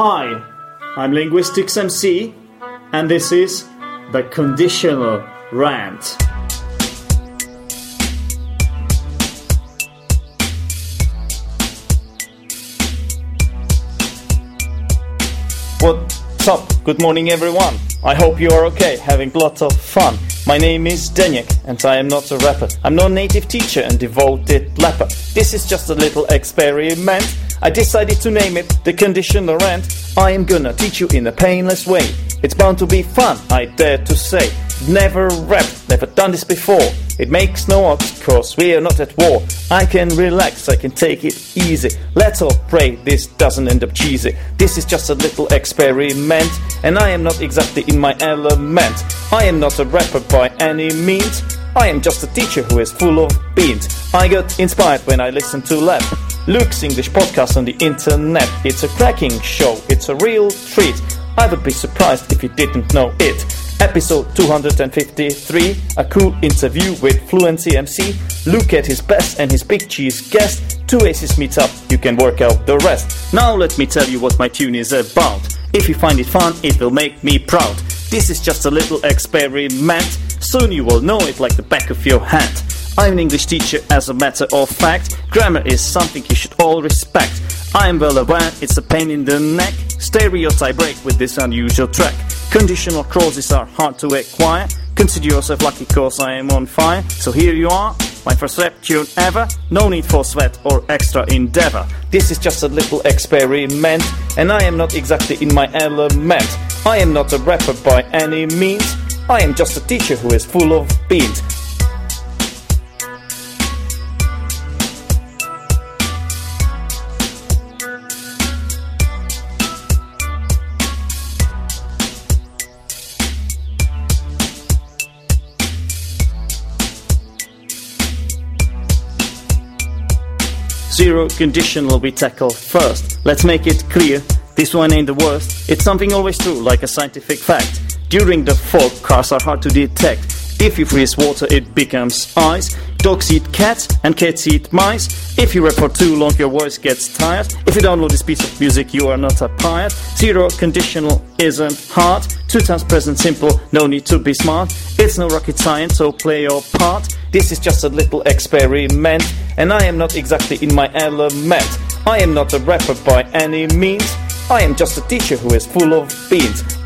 Hi, I'm Linguistics MC, and this is the Conditional Rant. What's up? Good morning, everyone. I hope you are okay, having lots of fun. My name is Zdenek, and I am not a rapper. I'm not a native teacher and devoted leper. This is just a little experiment. I decided to name it the conditional rant. I am gonna teach you in a painless way. It's bound to be fun, I dare to say. Never rapped, never done this before. It makes no odds, cause we are not at war. I can relax, I can take it easy. Let's all pray this doesn't end up cheesy. This is just a little experiment, and I am not exactly in my element. I am not a rapper by any means. I am just a teacher who is full of beans. I got inspired when I listened to Lab. Luke's English podcast on the internet. It's a cracking show, it's a real treat. I would be surprised if you didn't know it. Episode 253, a cool interview with Fluency MC. Luke at his best and his big cheese guest. Two aces meet up, you can work out the rest. Now let me tell you what my tune is about. If you find it fun, it will make me proud. This is just a little experiment. Soon you will know it like the back of your hand. I'm an English teacher as a matter of fact. Grammar is something you should all respect. I am well aware it's a pain in the neck. Stereotype break with this unusual track. Conditional clauses are hard to acquire. Consider yourself lucky cause I am on fire. So here you are, my first rap tune ever. No need for sweat or extra endeavor. This is just a little experiment, and I am not exactly in my element. I am not a rapper by any means. I am just a teacher who is full of beans. Zero conditional we tackle first. Let's make it clear, this one ain't the worst. It's something always true, like a scientific fact. During the fog, cars are hard to detect. If you freeze water, it becomes ice. Dogs eat cats and cats eat mice. If you rap for too long, your voice gets tired. If you download this piece of music, you are not a pirate. Zero conditional isn't hard. Two times present simple, no need to be smart. It's no rocket science, so play your part. This is just a little experiment, and I am not exactly in my element. I am not a rapper by any means. I am just a teacher who is full of beans.